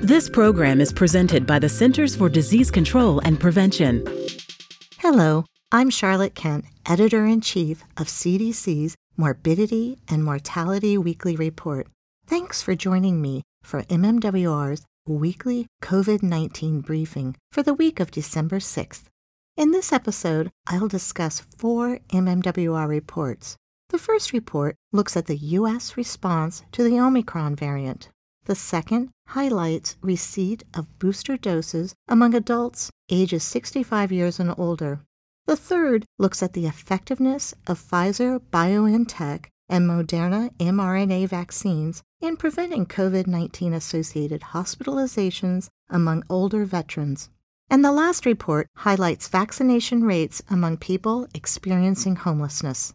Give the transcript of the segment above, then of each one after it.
This program is presented by the Centers for Disease Control and Prevention. Hello, I'm Charlotte Kent, Editor in Chief of CDC's Morbidity and Mortality Weekly Report. Thanks for joining me for MMWR's weekly COVID 19 briefing for the week of December 6th. In this episode, I'll discuss four MMWR reports. The first report looks at the U.S. response to the Omicron variant. The second highlights receipt of booster doses among adults ages 65 years and older. The third looks at the effectiveness of Pfizer BioNTech and Moderna mRNA vaccines in preventing COVID 19 associated hospitalizations among older veterans. And the last report highlights vaccination rates among people experiencing homelessness.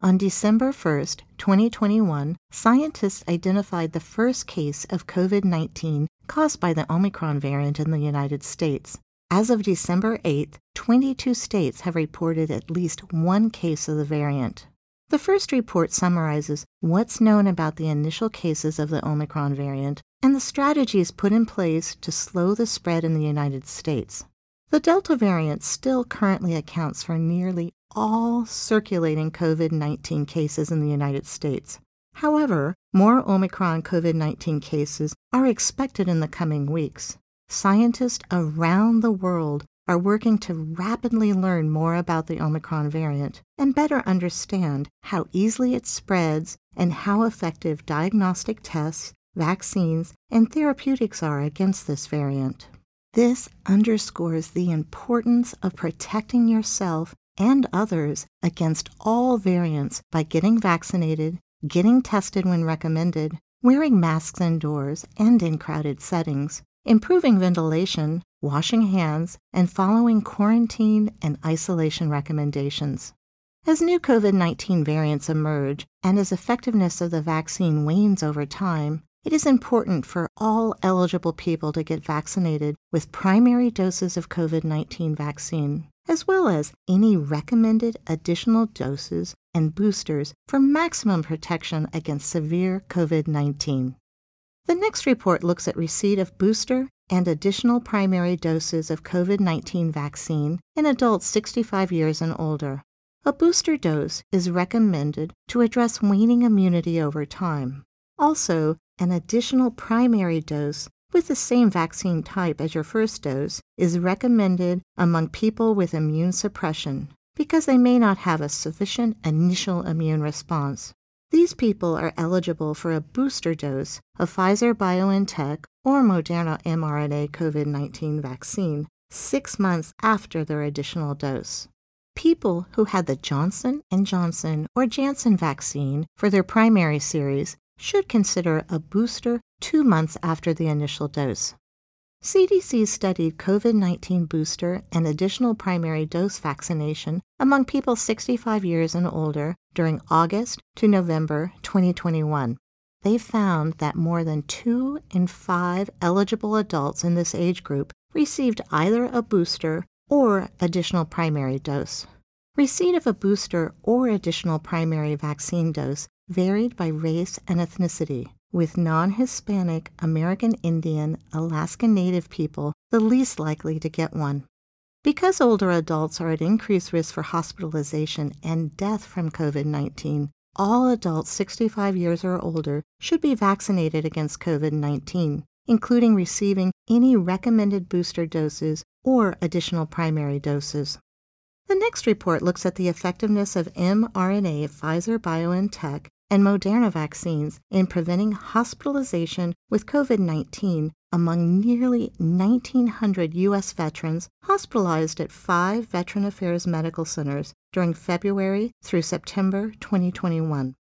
On December 1, 2021, scientists identified the first case of COVID 19 caused by the Omicron variant in the United States. As of December 8, 22 states have reported at least one case of the variant. The first report summarizes what's known about the initial cases of the Omicron variant and the strategies put in place to slow the spread in the United States. The Delta variant still currently accounts for nearly all circulating COVID 19 cases in the United States. However, more Omicron COVID 19 cases are expected in the coming weeks. Scientists around the world are working to rapidly learn more about the Omicron variant and better understand how easily it spreads and how effective diagnostic tests, vaccines, and therapeutics are against this variant. This underscores the importance of protecting yourself and others against all variants by getting vaccinated, getting tested when recommended, wearing masks indoors and in crowded settings, improving ventilation, washing hands, and following quarantine and isolation recommendations. As new COVID 19 variants emerge and as effectiveness of the vaccine wanes over time, it is important for all eligible people to get vaccinated with primary doses of COVID 19 vaccine, as well as any recommended additional doses and boosters for maximum protection against severe COVID 19. The next report looks at receipt of booster and additional primary doses of COVID 19 vaccine in adults 65 years and older. A booster dose is recommended to address waning immunity over time. Also, an additional primary dose with the same vaccine type as your first dose is recommended among people with immune suppression because they may not have a sufficient initial immune response. These people are eligible for a booster dose of Pfizer BioNTech or Moderna mRNA COVID 19 vaccine six months after their additional dose. People who had the Johnson & Johnson or Janssen vaccine for their primary series should consider a booster two months after the initial dose. CDC studied COVID 19 booster and additional primary dose vaccination among people 65 years and older during August to November 2021. They found that more than two in five eligible adults in this age group received either a booster or additional primary dose. Receipt of a booster or additional primary vaccine dose varied by race and ethnicity, with non Hispanic, American Indian, Alaska Native people the least likely to get one. Because older adults are at increased risk for hospitalization and death from COVID 19, all adults 65 years or older should be vaccinated against COVID 19, including receiving any recommended booster doses or additional primary doses. The next report looks at the effectiveness of mRNA Pfizer BioNTech and Moderna vaccines in preventing hospitalization with COVID 19 among nearly 1,900 U.S. veterans hospitalized at five Veteran Affairs medical centers during February through September 2021.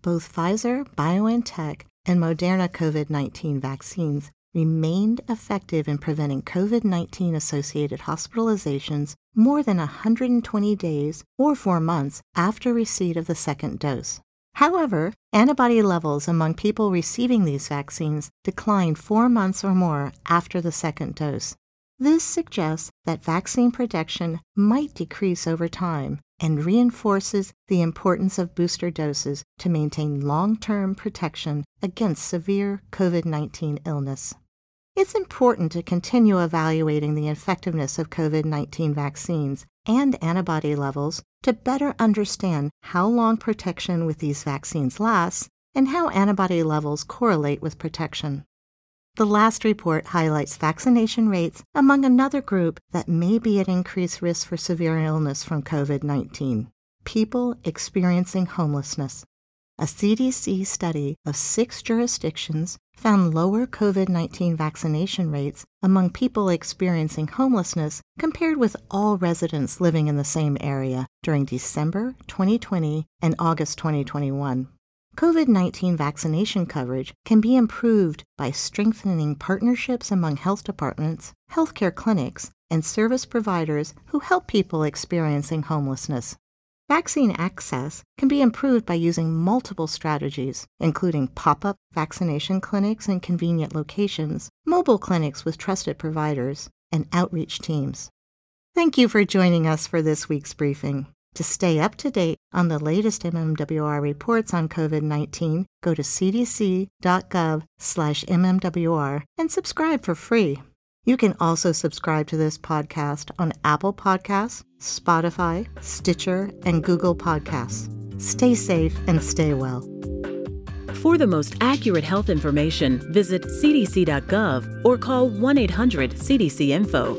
Both Pfizer, BioNTech, and Moderna COVID 19 vaccines remained effective in preventing COVID 19 associated hospitalizations more than 120 days or four months after receipt of the second dose. However, antibody levels among people receiving these vaccines decline four months or more after the second dose. This suggests that vaccine protection might decrease over time and reinforces the importance of booster doses to maintain long term protection against severe COVID 19 illness. it's important to continue evaluating the effectiveness of COVID 19 vaccines and antibody levels to better understand how long protection with these vaccines lasts and how antibody levels correlate with protection. The last report highlights vaccination rates among another group that may be at increased risk for severe illness from COVID 19 people experiencing homelessness. A CDC study of six jurisdictions found lower COVID 19 vaccination rates among people experiencing homelessness compared with all residents living in the same area during December 2020 and August 2021. COVID 19 vaccination coverage can be improved by strengthening partnerships among health departments, healthcare clinics, and service providers who help people experiencing homelessness. Vaccine access can be improved by using multiple strategies, including pop up vaccination clinics in convenient locations, mobile clinics with trusted providers, and outreach teams. Thank you for joining us for this week's briefing. To stay up to date on the latest MMWR reports on COVID-19, go to cdc.gov/mmwr and subscribe for free. You can also subscribe to this podcast on Apple Podcasts, Spotify, Stitcher, and Google Podcasts. Stay safe and stay well. For the most accurate health information, visit cdc.gov or call 1 800 CDC Info.